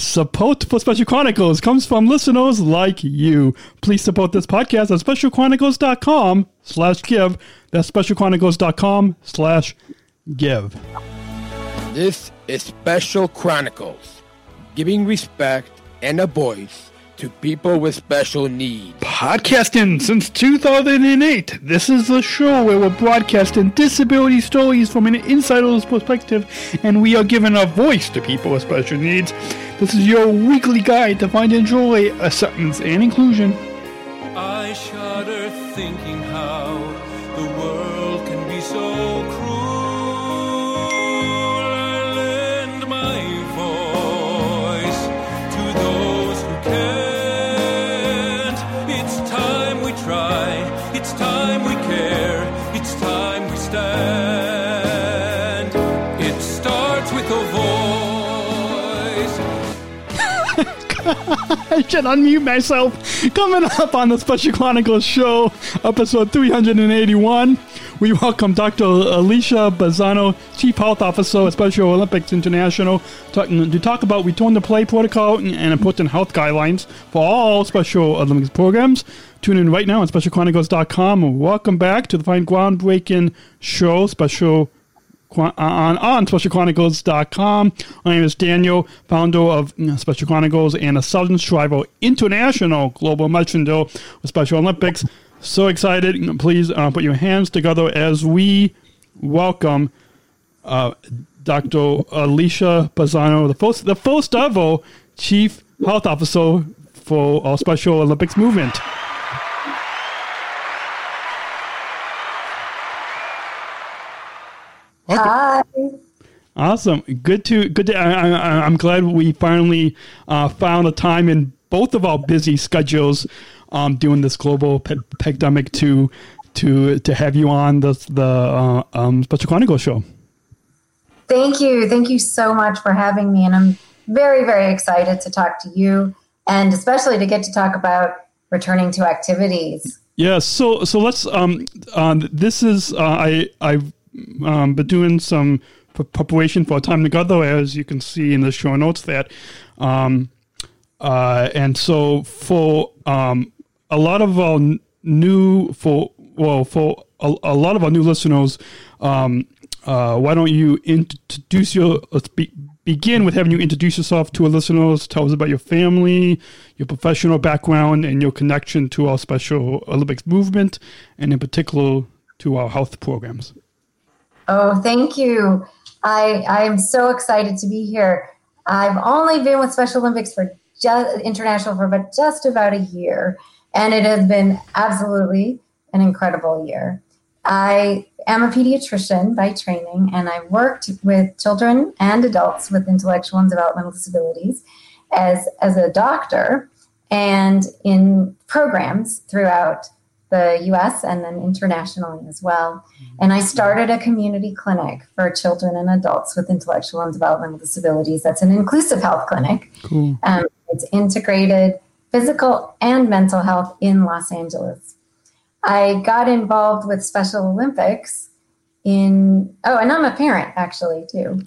Support for Special Chronicles comes from listeners like you. Please support this podcast at specialchronicles.com slash give. That's specialchronicles.com slash give. This is Special Chronicles, giving respect and a voice to people with special needs. Podcasting since 2008. This is the show where we're broadcasting disability stories from an insider's perspective, and we are giving a voice to people with special needs. This is your weekly guide to find and joy, acceptance, and inclusion. I shudder thinking how I should unmute myself. Coming up on the Special Chronicles show, episode 381, we welcome Dr. Alicia Bazzano, Chief Health Officer at Special Olympics International, to talk about return to play protocol and important health guidelines for all Special Olympics programs. Tune in right now on specialchronicles.com. Welcome back to the fine groundbreaking show, Special on, on specialchronicles.com. My name is Daniel, founder of Special Chronicles and a Sargent Shriver International Global Messenger with Special Olympics. So excited. Please uh, put your hands together as we welcome uh, Dr. Alicia Bazzano, the first, the first ever Chief Health Officer for our Special Olympics movement. Okay. Hi. Awesome. Good to good to. I, am glad we finally uh, found a time in both of our busy schedules, um, doing this global pe- pandemic to to to have you on the the uh, um, Special Chronicles show. Thank you. Thank you so much for having me, and I'm very very excited to talk to you, and especially to get to talk about returning to activities. Yeah. So so let's. Um. Uh, this is. Uh, I I've um, but doing some preparation for a time together, as you can see in the show notes. That, um, uh, and so for um, a lot of our new for well for a, a lot of our new listeners, um, uh, why don't you introduce your let's be, begin with having you introduce yourself to our listeners. Tell us about your family, your professional background, and your connection to our Special Olympics movement, and in particular to our health programs. Oh, thank you. I I am so excited to be here. I've only been with Special Olympics for just international for but just about a year, and it has been absolutely an incredible year. I am a pediatrician by training, and I worked with children and adults with intellectual and developmental disabilities as as a doctor and in programs throughout the US and then internationally as well. Mm-hmm. And I started a community clinic for children and adults with intellectual and developmental disabilities. That's an inclusive health clinic. Cool. Um, it's integrated physical and mental health in Los Angeles. I got involved with Special Olympics in, oh, and I'm a parent actually too.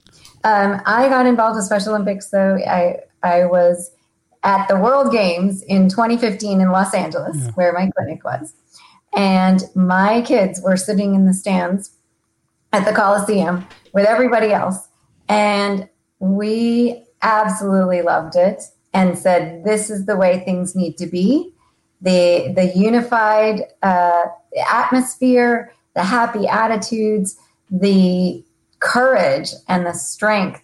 Um, I got involved with Special Olympics though. I, I was at the World Games in 2015 in Los Angeles, yeah. where my clinic was. And my kids were sitting in the stands at the Coliseum with everybody else. And we absolutely loved it and said, this is the way things need to be. The, the unified uh, atmosphere, the happy attitudes, the courage and the strength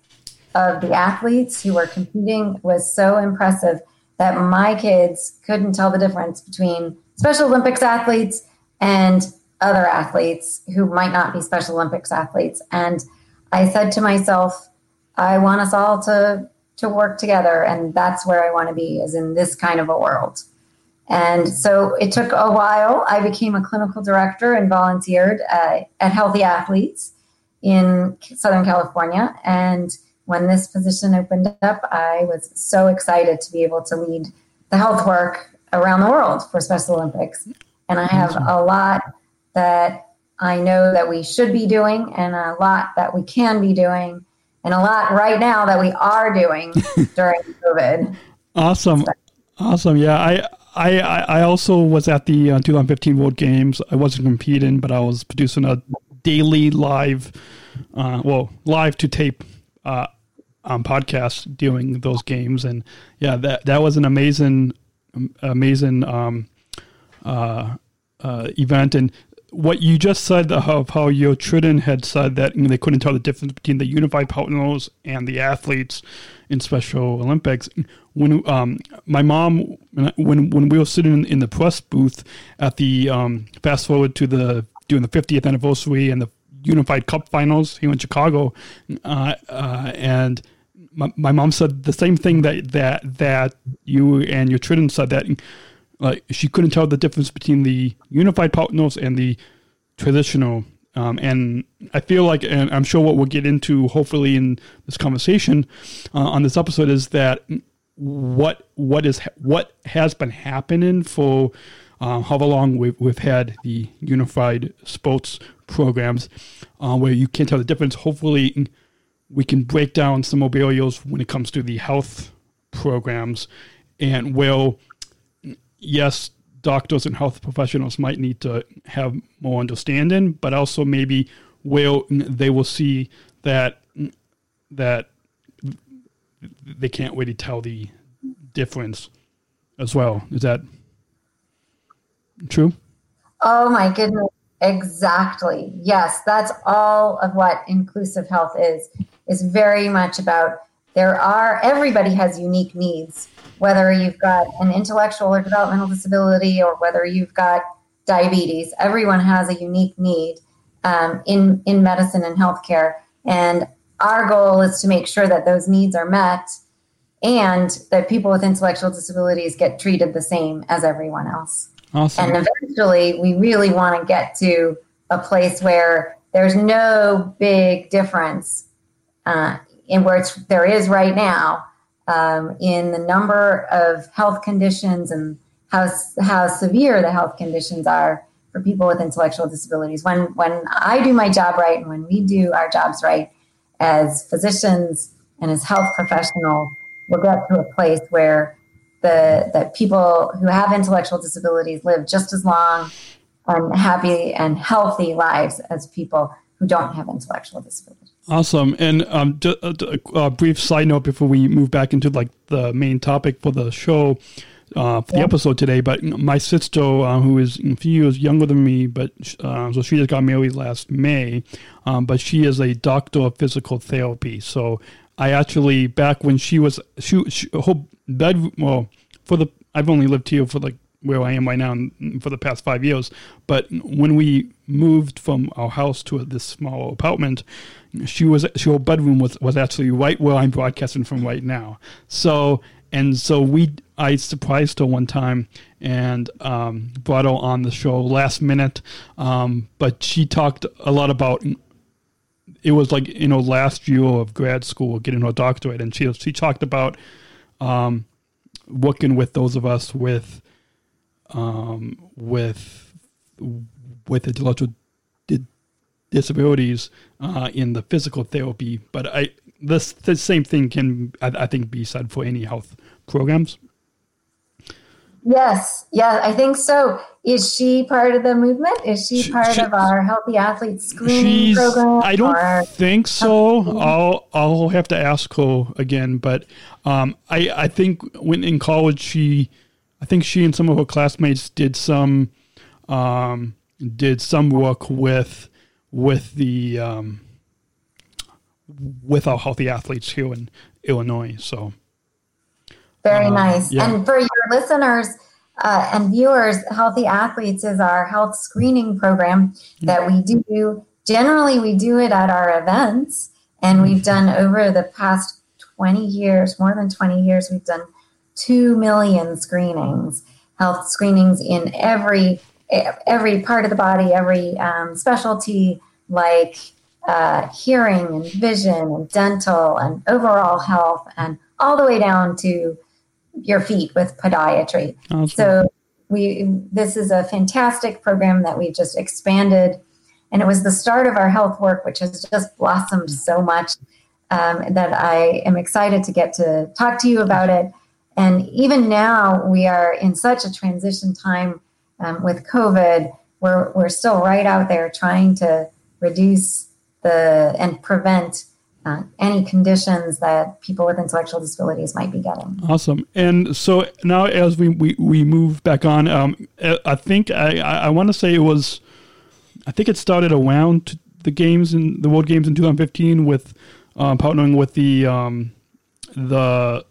of the athletes who were competing was so impressive that my kids couldn't tell the difference between Special Olympics athletes and other athletes who might not be Special Olympics athletes. And I said to myself, I want us all to to work together, and that's where I want to be, is in this kind of a world. And so it took a while. I became a clinical director and volunteered uh, at Healthy Athletes in Southern California. And when this position opened up, I was so excited to be able to lead the health work around the world for Special Olympics. And I have a lot that I know that we should be doing and a lot that we can be doing. and a lot right now that we are doing during COVID. Awesome, awesome. Yeah, I I I also was at the uh, 2015 World Games. I wasn't competing, but I was producing a daily live, uh, well, live to tape. Uh, um, podcast during those games, and yeah, that that was an amazing, amazing um, uh, uh, event. And what you just said of how your Tridden had said that you know, they couldn't tell the difference between the unified partners and the athletes in Special Olympics. When um, my mom, when when we were sitting in, in the press booth at the um, fast forward to the doing the 50th anniversary and the Unified Cup Finals here in Chicago, uh, uh, and my, my mom said the same thing that that that you and your Tridden said that like she couldn't tell the difference between the unified partners and the traditional. Um, and I feel like, and I'm sure what we'll get into hopefully in this conversation uh, on this episode is that what what is what has been happening for uh, however long we've, we've had the unified sports programs uh, where you can't tell the difference. Hopefully, we can break down some barriers when it comes to the health programs and will yes, doctors and health professionals might need to have more understanding, but also maybe will they will see that that they can't really tell the difference as well. Is that true? Oh my goodness. Exactly. Yes, that's all of what inclusive health is. Is very much about there are everybody has unique needs whether you've got an intellectual or developmental disability or whether you've got diabetes. Everyone has a unique need um, in in medicine and healthcare, and our goal is to make sure that those needs are met and that people with intellectual disabilities get treated the same as everyone else. Awesome. And eventually, we really want to get to a place where there's no big difference uh, in where there is right now um, in the number of health conditions and how, how severe the health conditions are for people with intellectual disabilities. When, when I do my job right and when we do our jobs right as physicians and as health professionals, we'll get to a place where the, that people who have intellectual disabilities live just as long and happy and healthy lives as people who don't have intellectual disabilities. Awesome. And um, a, uh, brief side note before we move back into like the main topic for the show, uh, for the episode today. But my sister, uh, who is a few years younger than me, but uh, so she just got married last May, um, but she is a doctor of physical therapy. So I actually back when she was she, she her bed well for the I've only lived here for like where I am right now for the past five years. But when we moved from our house to this small apartment, she was her bedroom was was actually right where I'm broadcasting from right now. So and so we I surprised her one time and um, brought her on the show last minute. Um, but she talked a lot about it was like you know last year of grad school getting her doctorate, and she she talked about um, working with those of us with um, with with intellectual disabilities uh, in the physical therapy. But I this the same thing can I, I, think be said for any health programs. Yes, yeah, I think so. Is she part of the movement? Is she, she part she, of our healthy athletes screening program? I don't think so. I'll I'll have to ask her again. But um, I I think when in college she, I think she and some of her classmates did some um, did some work with with the um, with our healthy athletes here in Illinois. So very uh, nice. Yeah. And for your listeners uh, and viewers, Healthy Athletes is our health screening program that we do. Generally, we do it at our events, and we've done over the past 20 years, more than 20 years, we've done 2 million screenings, health screenings in every every part of the body, every um, specialty like uh, hearing and vision and dental and overall health, and all the way down to your feet with podiatry. Awesome. So we this is a fantastic program that we've just expanded, and it was the start of our health work, which has just blossomed so much. um, that I am excited to get to talk to you about it. And even now, we are in such a transition time um, with COVID. We're, we're still right out there trying to reduce the and prevent uh, any conditions that people with intellectual disabilities might be getting. Awesome. And so now, as we we, we move back on, um, I think I I want to say it was, I think it started around the games in the World Games in 2015 with um, partnering with the um, the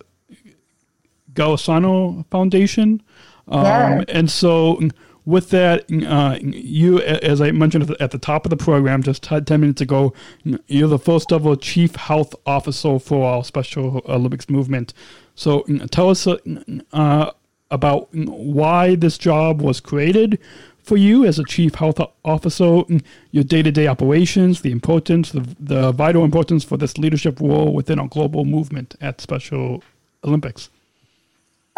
Golisano Foundation. Um, yeah. And so with that, uh, you, as I mentioned at the top of the program just 10 minutes ago, you're the first ever chief health officer for our Special Olympics movement. So tell us uh, about why this job was created for you as a chief health officer, your day to day operations, the importance, the, the vital importance for this leadership role within our global movement at Special Olympics.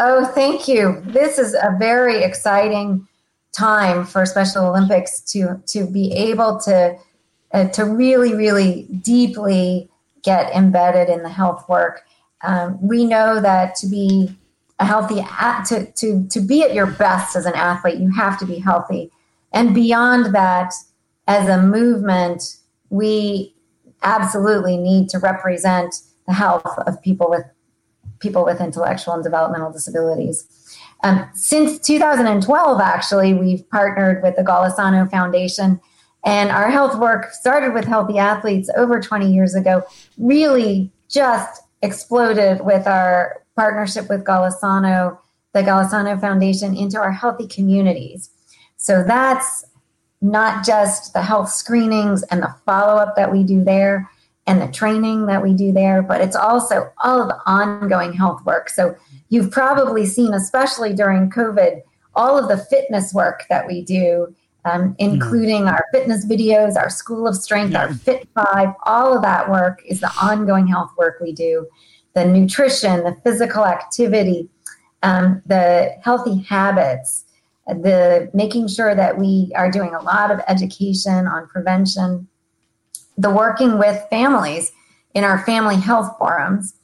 Oh, thank you. This is a very exciting time for Special Olympics to to be able to uh, to really really deeply get embedded in the health work. Um, we know that to be a healthy to to to be at your best as an athlete, you have to be healthy, and beyond that, as a movement, we absolutely need to represent the health of people with people with intellectual and developmental disabilities. Um, since 2012, actually, we've partnered with the Golisano Foundation, and our health work started with healthy athletes over 20 years ago, really just exploded with our partnership with Golisano, the Golisano Foundation, into our healthy communities. So that's not just the health screenings and the follow up that we do there and the training that we do there, but it's also all of the ongoing health work. So you've probably seen, especially during COVID, all of the fitness work that we do, um, including mm. our fitness videos, our School of Strength, yeah. our Fit Five, all of that work is the ongoing health work we do. The nutrition, the physical activity, um, the healthy habits, the making sure that we are doing a lot of education on prevention, the working with families in our family health forums,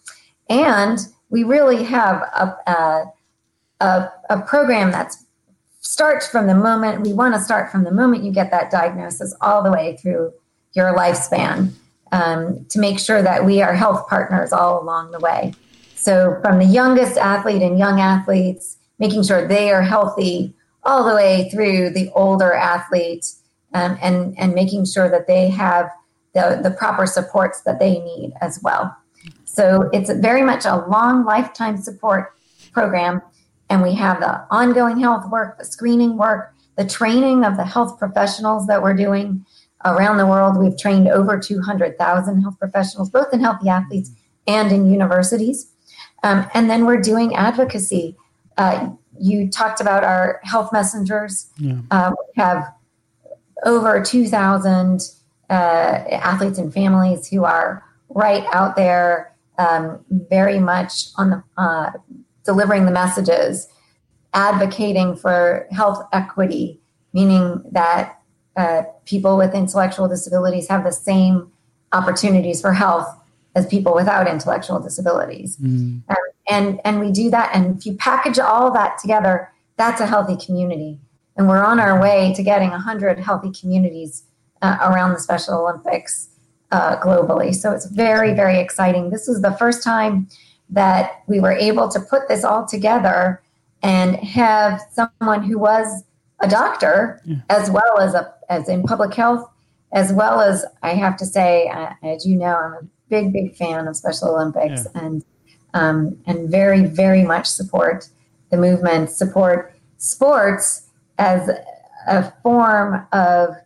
and we really have a, a, a, a program that starts from the moment we want to start from the moment you get that diagnosis all the way through your lifespan um, to make sure that we are health partners all along the way. So, from the youngest athlete and young athletes, making sure they are healthy all the way through the older athlete um, and, and making sure that they have the, the proper supports that they need as well. So it's very much a long lifetime support program. And we have the ongoing health work, the screening work, the training of the health professionals that we're doing around the world. We've trained over 200,000 health professionals, both in healthy athletes and in universities. Um, and then we're doing advocacy. Uh, you talked about our health messengers. Yeah. Uh, we have over 2,000 uh, athletes and families who are right out there um, very much on the uh, delivering the messages, advocating for health equity, meaning that uh, people with intellectual disabilities have the same opportunities for health as people without intellectual disabilities. Mm. Um, and and we do that. And if you package all that together, that's a healthy community. And we're on our way to getting 100 healthy communities uh, around the Special Olympics uh, globally. So it's very, very exciting. This is the first time that we were able to put this all together and have someone who was a doctor yeah. as well as a as in public health as well as I have to say, uh, as you know, I'm a big, big fan of Special Olympics yeah. and um, and very, very much support the movement, support sports as a form of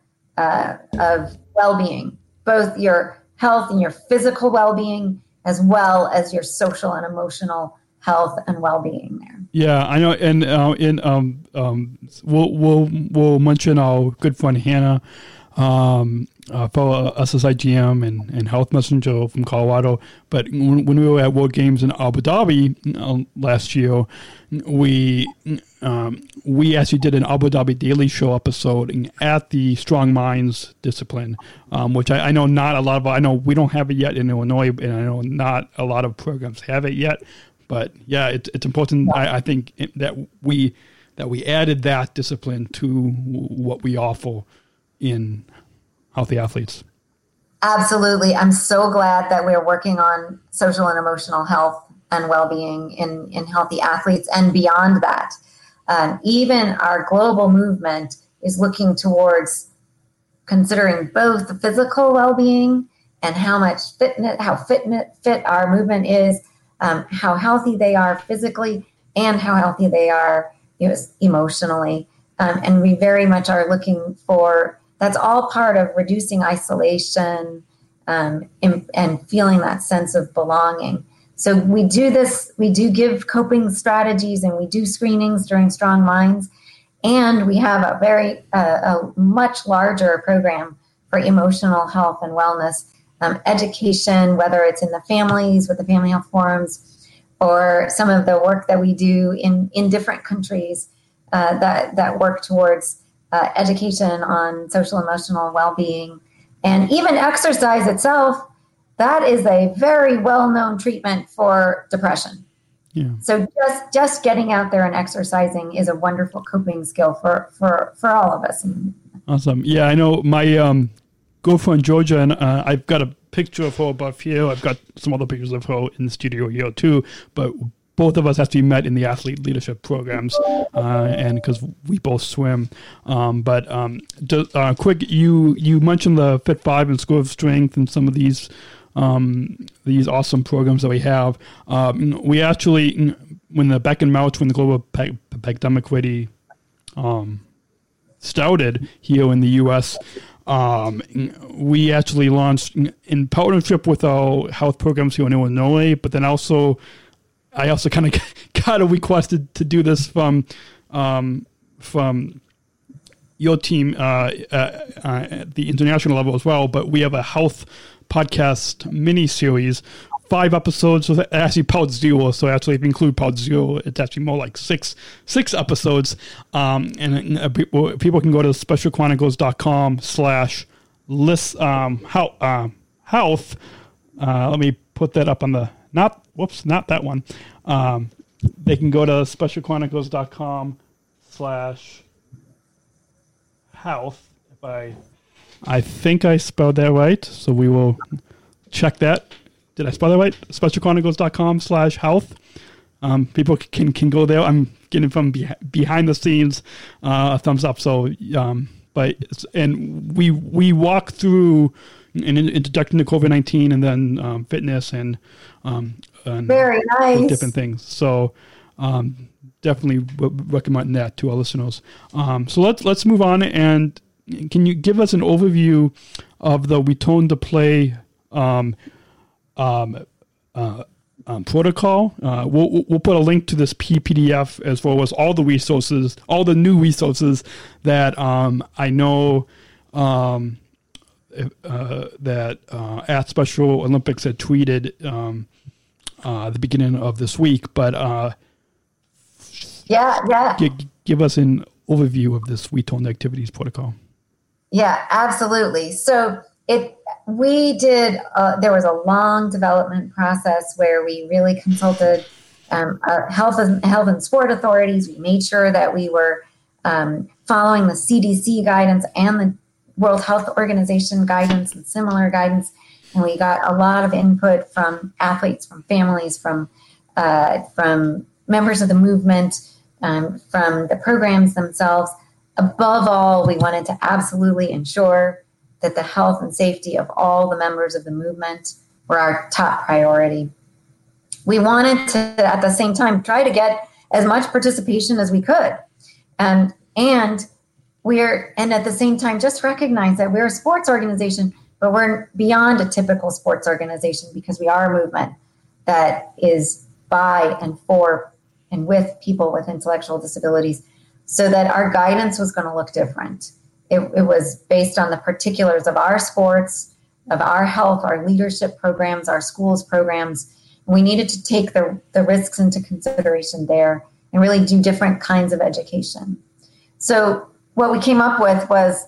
uh, of well being both your health and your physical well being, as well as your social and emotional health and well being there. Yeah, I know. And uh, in um, um, we'll we'll we'll mention our good friend Hannah. Um, uh, fellow SSIGM and, and Health Messenger from Colorado. But when, when we were at World Games in Abu Dhabi uh, last year, we um, we actually did an Abu Dhabi Daily Show episode at the Strong Minds discipline, um, which I, I, know not a lot of. I know we don't have it yet in Illinois, and I know not a lot of programs have it yet. But yeah, it, it's important. I, I think that we that we added that discipline to what we offer in healthy athletes. Absolutely. I'm so glad that we're working on social and emotional health and well-being in, in healthy athletes and beyond that. Um, even our global movement is looking towards considering both the physical well-being and how much fitness, how fit, fit our movement is, um, how healthy they are physically, and how healthy they are you know, emotionally. Um, and we very much are looking for that's all part of reducing isolation um, and, and feeling that sense of belonging. So we do this, we do give coping strategies and we do screenings during Strong Minds. And we have a very, uh, a much larger program for emotional health and wellness um, education, whether it's in the families with the family health forums or some of the work that we do in, in different countries uh, that, that work towards uh, education on social emotional well-being. And even exercise itself that is a very well-known treatment for depression. Yeah. so just just getting out there and exercising is a wonderful coping skill for for for all of us. Awesome. Yeah i know my um girlfriend georgia and uh, i've got a picture of her above here. I've got some other pictures of her in the studio here too but both of us actually met in the athlete leadership programs, uh, and because we both swim. Um, but um, to, uh, quick, you you mentioned the Fit Five and School of Strength and some of these um, these awesome programs that we have. Um, we actually, when the back and Mouch, when the global pe- pandemic ready um, started here in the U.S. Um, we actually launched in partnership with our health programs here in Illinois, but then also I also kind of got a requested to do this from um, from your team uh, uh, uh, at the international level as well. But we have a health podcast mini series, five episodes. So actually, Pod Zero. So actually, if you include Pod Zero, it's actually more like six six episodes. Um, and uh, people, people can go to specialchronicles.com slash list um, health. Uh, health. Uh, let me put that up on the not whoops, not that one. Um, they can go to specialchronicles.com slash health. If I, I think I spelled that right, so we will check that. Did I spell that right? Specialchronicles.com slash health. Um, people can can go there. I'm getting from be- behind the scenes uh, a thumbs up. So, um, but and we we walk through an introduction to COVID nineteen and then um, fitness and um, and very nice different things. So um, definitely w- recommend that to our listeners. Um, so let's let's move on and can you give us an overview of the return to play um, um, uh, um, protocol? Uh, we'll, we'll put a link to this PPDF as well as all the resources, all the new resources that um, I know um, uh, that uh, at Special Olympics had tweeted um, uh, the beginning of this week. But uh, yeah, yeah. G- give us an overview of this Return to Activities protocol. Yeah, absolutely. So it we did. Uh, there was a long development process where we really consulted um, health and health and sport authorities. We made sure that we were um, following the CDC guidance and the World Health Organization guidance and similar guidance and we got a lot of input from athletes, from families, from uh, from members of the movement, um, from the programs themselves. Above all, we wanted to absolutely ensure that the health and safety of all the members of the movement were our top priority. We wanted to, at the same time, try to get as much participation as we could, and and we're and at the same time just recognize that we're a sports organization but we're beyond a typical sports organization because we are a movement that is by and for and with people with intellectual disabilities so that our guidance was going to look different it, it was based on the particulars of our sports, of our health, our leadership programs, our schools programs. We needed to take the, the risks into consideration there and really do different kinds of education. So, what we came up with was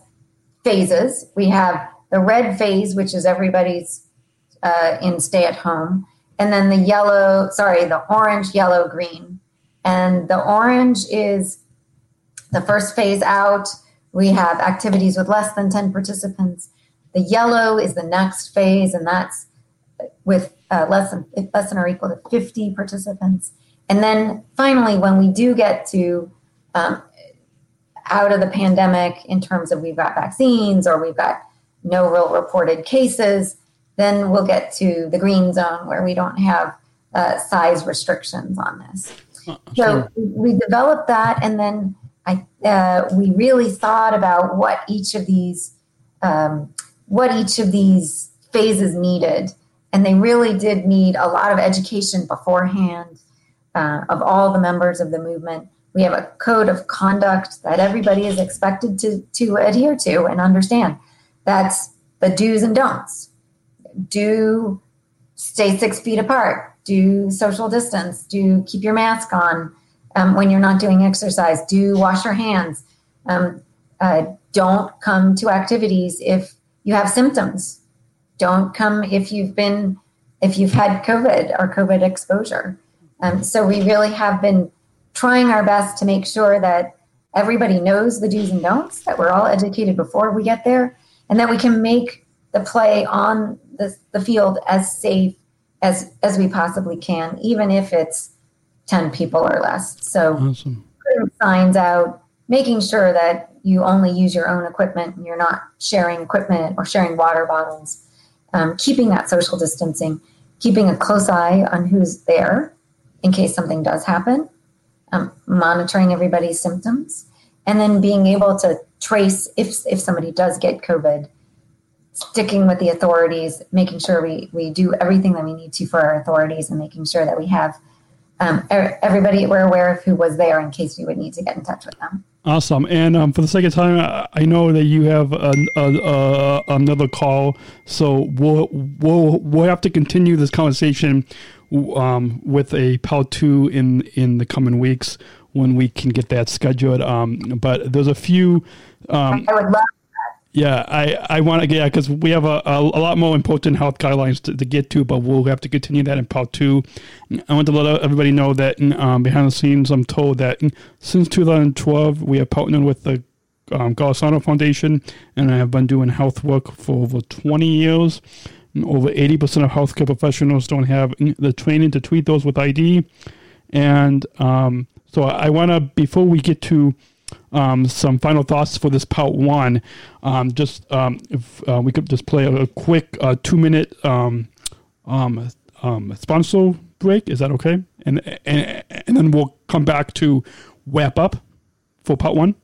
phases. We have the red phase, which is everybody's uh, in stay at home, and then the yellow, sorry, the orange, yellow, green. And the orange is the first phase out. We have activities with less than 10 participants. The yellow is the next phase, and that's with uh, less than less than or equal to 50 participants. And then finally, when we do get to um, out of the pandemic in terms of we've got vaccines or we've got no real reported cases, then we'll get to the green zone where we don't have uh, size restrictions on this. Uh, so we developed that, and then I uh, we really thought about what each of these um, what each of these phases needed, and they really did need a lot of education beforehand uh, of all the members of the movement. We have a code of conduct that everybody is expected to to adhere to and understand. That's the do's and don'ts. Do stay six feet apart. Do social distance. Do keep your mask on um, when you're not doing exercise. Do wash your hands. Um, uh, don't come to activities if you have symptoms. Don't come if you've been if you've had COVID or COVID exposure. Um, so we really have been trying our best to make sure that everybody knows the do's and don'ts, that we're all educated before we get there, and that we can make the play on the, the field as safe as as we possibly can, even if it's 10 people or less. So awesome. putting signs out, making sure that you only use your own equipment and you're not sharing equipment or sharing water bottles, um, keeping that social distancing, keeping a close eye on who's there in case something does happen, um, monitoring everybody's symptoms, and then being able to trace if, if somebody does get COVID, sticking with the authorities, making sure we, we do everything that we need to for our authorities and making sure that we have – um, everybody we're aware of who was there in case we would need to get in touch with them. Awesome. And um, for the second time, I know that you have a, a, another call, so we'll we'll we'll have to continue this conversation um, with a PAL two in in the coming weeks when we can get that scheduled. Um, but there's a few. Um, I would love yeah, I, I want to, yeah, because we have a, a, a, lot more important health guidelines to, to, get to, but we'll have to continue that in part two. I want to let everybody know that um, behind the scenes, I'm told that since 2012, we have partnered with the um, Golisano Foundation, and I have been doing health work for over 20 years. Over 80% of healthcare professionals don't have the training to treat those with ID. And um, so I want to, before we get to um, some final thoughts for this part one. Um, just um, if uh, we could just play a, a quick uh, two minute um, um, sponsor break. Is that okay? And, and and then we'll come back to wrap up for part one.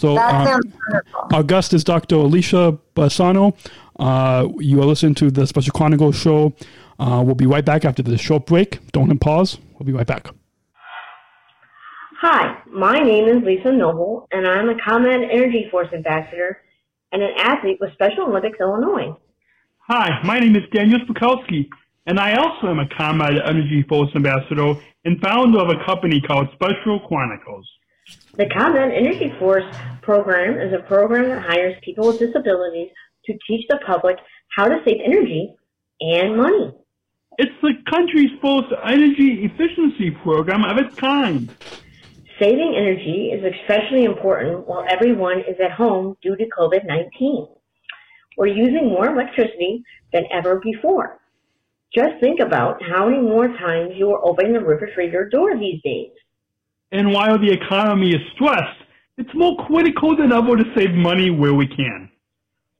So our guest is Dr. Alicia Bazzano. Uh, you are listening to the Special Chronicles show. Uh, we'll be right back after this short break. Don't pause. We'll be right back. Hi, my name is Lisa Noble, and I'm a ComEd Energy Force Ambassador and an athlete with Special Olympics Illinois. Hi, my name is Daniel Smrokowski, and I also am a ComEd Energy Force Ambassador and founder of a company called Special Chronicles. The ComEd Energy Force program is a program that hires people with disabilities to teach the public how to save energy and money. It's the country's first energy efficiency program of its kind. Saving energy is especially important while everyone is at home due to COVID-19. We're using more electricity than ever before. Just think about how many more times you are opening the refrigerator door these days. And while the economy is stressed, it's more critical than ever to save money where we can.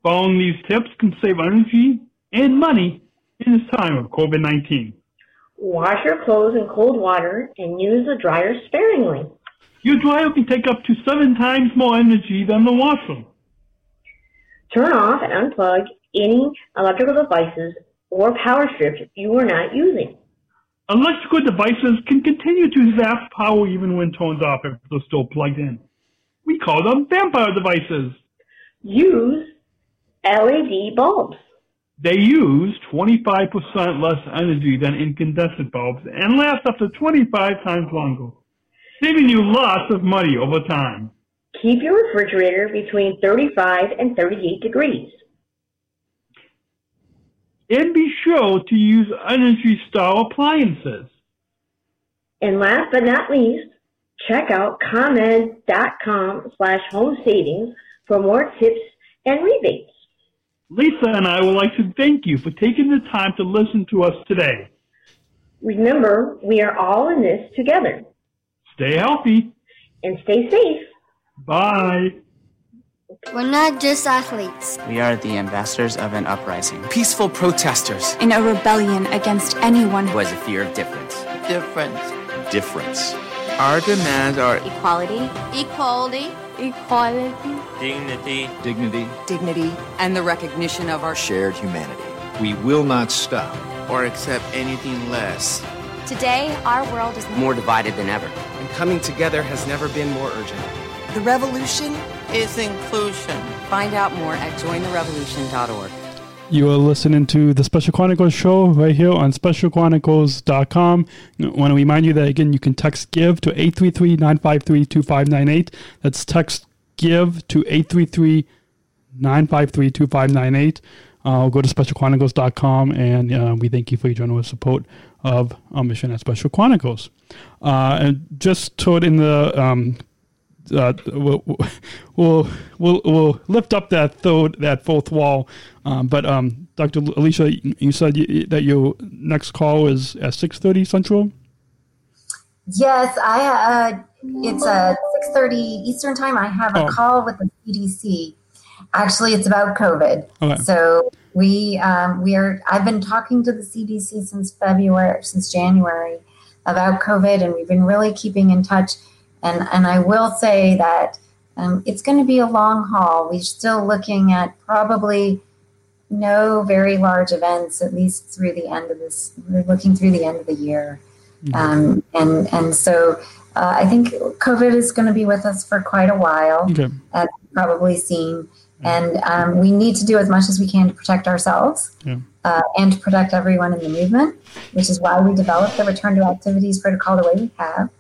Following these tips can save energy and money in this time of COVID-19. Wash your clothes in cold water and use the dryer sparingly. Your dryer can take up to seven times more energy than the washer. Turn off and unplug any electrical devices or power strips you are not using. Electrical devices can continue to zap power even when turned off if they're still plugged in. We call them vampire devices. Use LED bulbs. They use 25% less energy than incandescent bulbs and last up to 25 times longer, saving you lots of money over time. Keep your refrigerator between 35 and 38 degrees. And be sure to use Energy Star appliances. And last but not least, check out ComEd.com slash home savings for more tips and rebates. Lisa and I would like to thank you for taking the time to listen to us today. Remember, we are all in this together. Stay healthy. And stay safe. Bye. We're not just athletes. We are the ambassadors of an uprising. Peaceful protesters. In a rebellion against anyone who has a fear of difference. Difference. Difference. Our demands are equality, equality, equality, dignity, dignity, dignity, and the recognition of our shared humanity. We will not stop or accept anything less. Today, our world is more divided than ever. And coming together has never been more urgent. The revolution is inclusion. Find out more at jointherevolution.org. You are listening to the Special Chronicles show right here on specialchronicles.com. I want to remind you that, again, you can text GIVE to 833 953 2598. That's text GIVE to 833 953 2598. Uh, go to specialchronicles.com and uh, we thank you for your generous support of our mission at Special Chronicles. Uh, and just toward in the um, uh, we'll, we'll, we'll, we'll lift up that third, that fourth wall. Um, but um, Dr. Alicia, you said you, that your next call is at six thirty Central. Yes, I. Uh, it's a six thirty Eastern time. I have a oh. call with the CDC. Actually, it's about COVID. Okay. So we um, we are. I've been talking to the CDC since February, since January, about COVID, and we've been really keeping in touch and, and I will say that um, it's going to be a long haul. We're still looking at probably no very large events, at least through the end of this. We're looking through the end of the year. Mm-hmm. Um, and, and so uh, I think COVID is going to be with us for quite a while, okay. as probably seen. And um, we need to do as much as we can to protect ourselves yeah. uh, and to protect everyone in the movement, which is why we developed the Return to Activities protocol the way we have.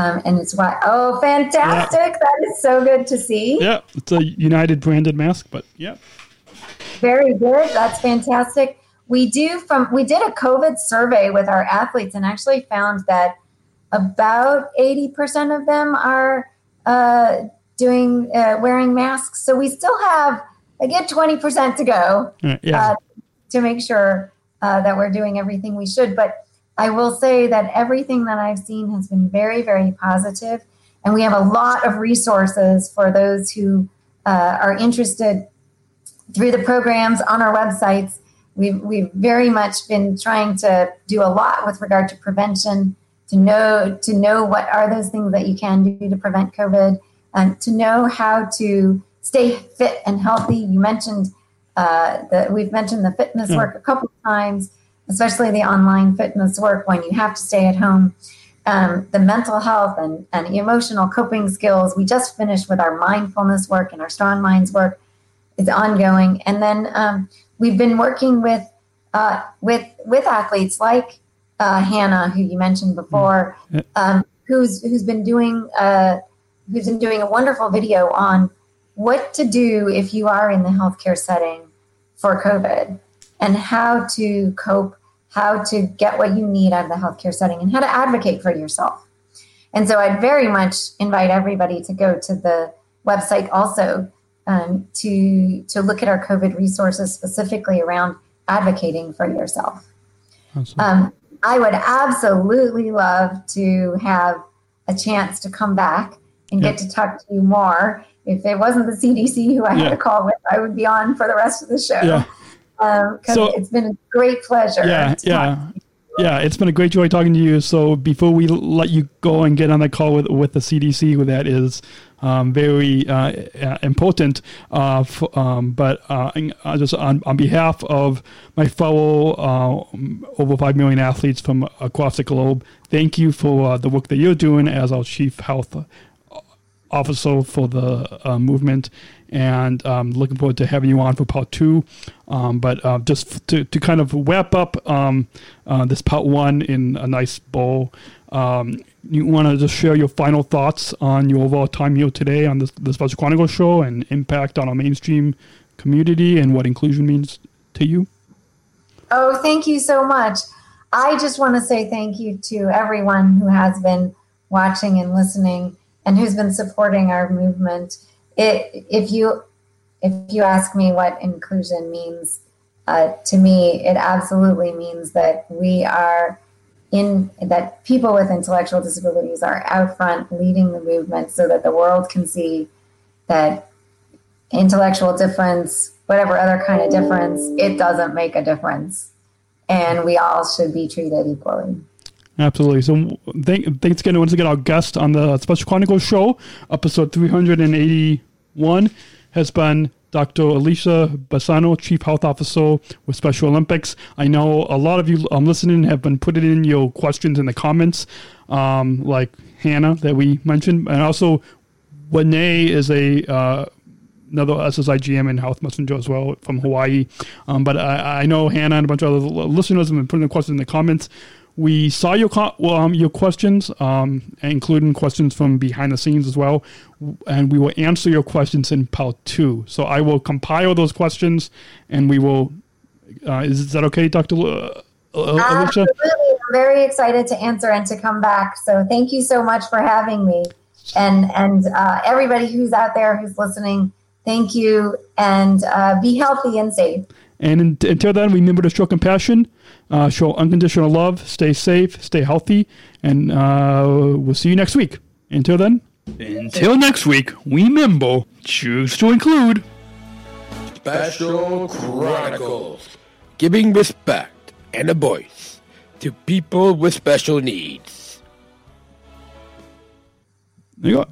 Um, and it's why, oh, fantastic. Yeah. That is so good to see. Yeah, it's a United branded mask, but yeah. Very good. That's fantastic. We do from, we did a COVID survey with our athletes and actually found that about 80% of them are uh, doing, uh, wearing masks. So we still have a good 20% to go yeah. uh, to make sure uh, that we're doing everything we should. But I will say that everything that I've seen has been very, very positive, and we have a lot of resources for those who uh, are interested through the programs on our websites. We've, we've very much been trying to do a lot with regard to prevention, to know to know what are those things that you can do to prevent COVID, and to know how to stay fit and healthy. You mentioned uh, that we've mentioned the fitness work a couple of times especially the online fitness work when you have to stay at home. Um, the mental health and, and emotional coping skills. We just finished with our mindfulness work and our strong minds work is ongoing. And then um, we've been working with uh, with with athletes like uh, Hannah, who you mentioned before, mm. um, who's who's been doing uh, who's been doing a wonderful video on what to do if you are in the healthcare setting for COVID and how to cope how to get what you need out of the healthcare setting and how to advocate for yourself. And so I'd very much invite everybody to go to the website also um, to to look at our COVID resources specifically around advocating for yourself. Um, I would absolutely love to have a chance to come back and get to talk to you more. If it wasn't the CDC who I had to call with, I would be on for the rest of the show. Yeah. Um, so it's been a great pleasure. Yeah, yeah. Yeah, it's been a great joy talking to you. So before we let you go and get on the call with with the CDC, that is um, very uh, uh important. Uh, for, um, but uh, just on, on behalf of my fellow uh, over five million athletes from across the globe, thank you for uh, the work that you're doing as our chief health officer for the uh, movement, and um, looking forward to having you on for part two. Um, but uh, just to, to kind of wrap up um, uh, this part one in a nice bow, um, you want to just share your final thoughts on your overall time here today on this, Special Chronicles show and impact on our mainstream community and what inclusion means to you? Oh, thank you so much. I just want to say thank you to everyone who has been watching and listening and who's been supporting our movement. It, if you if you ask me what inclusion means uh, to me, it absolutely means that we are in that people with intellectual disabilities are out front leading the movement so that the world can see that intellectual difference, whatever other kind of difference, it doesn't make a difference. And we all should be treated equally. Absolutely. So thank, thanks again once again our guest on the Special Chronicles show, episode 381 has been Dr. Alicia Bazzano, Chief Health Officer with Special Olympics. I know a lot of you um, listening have been putting in your questions in the comments, um, like Hannah that we mentioned, and also Renee is a uh, another SSIGM and Health Messenger as well from Hawaii. Um, but I, I, know Hannah and a bunch of other listeners have been putting the questions in the comments. We saw your um, your questions, um, including questions from behind the scenes as well, and we will answer your questions in part two. So I will compile those questions, and we will. Uh, is, that okay, Doctor uh, uh, Alicia? Absolutely, I'm very excited to answer and to come back. So thank you so much for having me, and and uh, everybody who's out there who's listening. Thank you, and uh, be healthy and safe. And until then, remember to show compassion, uh, show unconditional love, stay safe, stay healthy, and uh, we'll see you next week. Until then, until next week, remember, choose to include. Special Chronicles, giving respect and a voice to people with special needs. There you go.